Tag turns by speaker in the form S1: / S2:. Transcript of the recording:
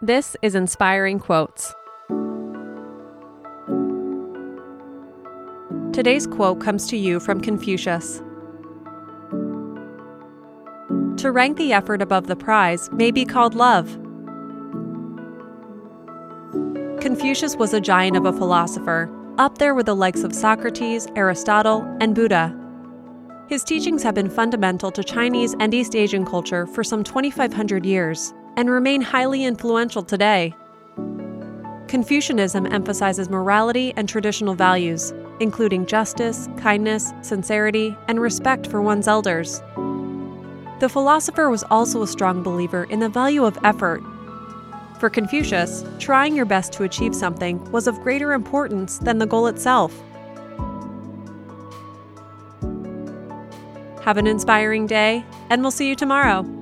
S1: This is Inspiring Quotes. Today's quote comes to you from Confucius. To rank the effort above the prize may be called love. Confucius was a giant of a philosopher, up there with the likes of Socrates, Aristotle, and Buddha. His teachings have been fundamental to Chinese and East Asian culture for some 2,500 years and remain highly influential today. Confucianism emphasizes morality and traditional values, including justice, kindness, sincerity, and respect for one's elders. The philosopher was also a strong believer in the value of effort. For Confucius, trying your best to achieve something was of greater importance than the goal itself. Have an inspiring day, and we'll see you tomorrow.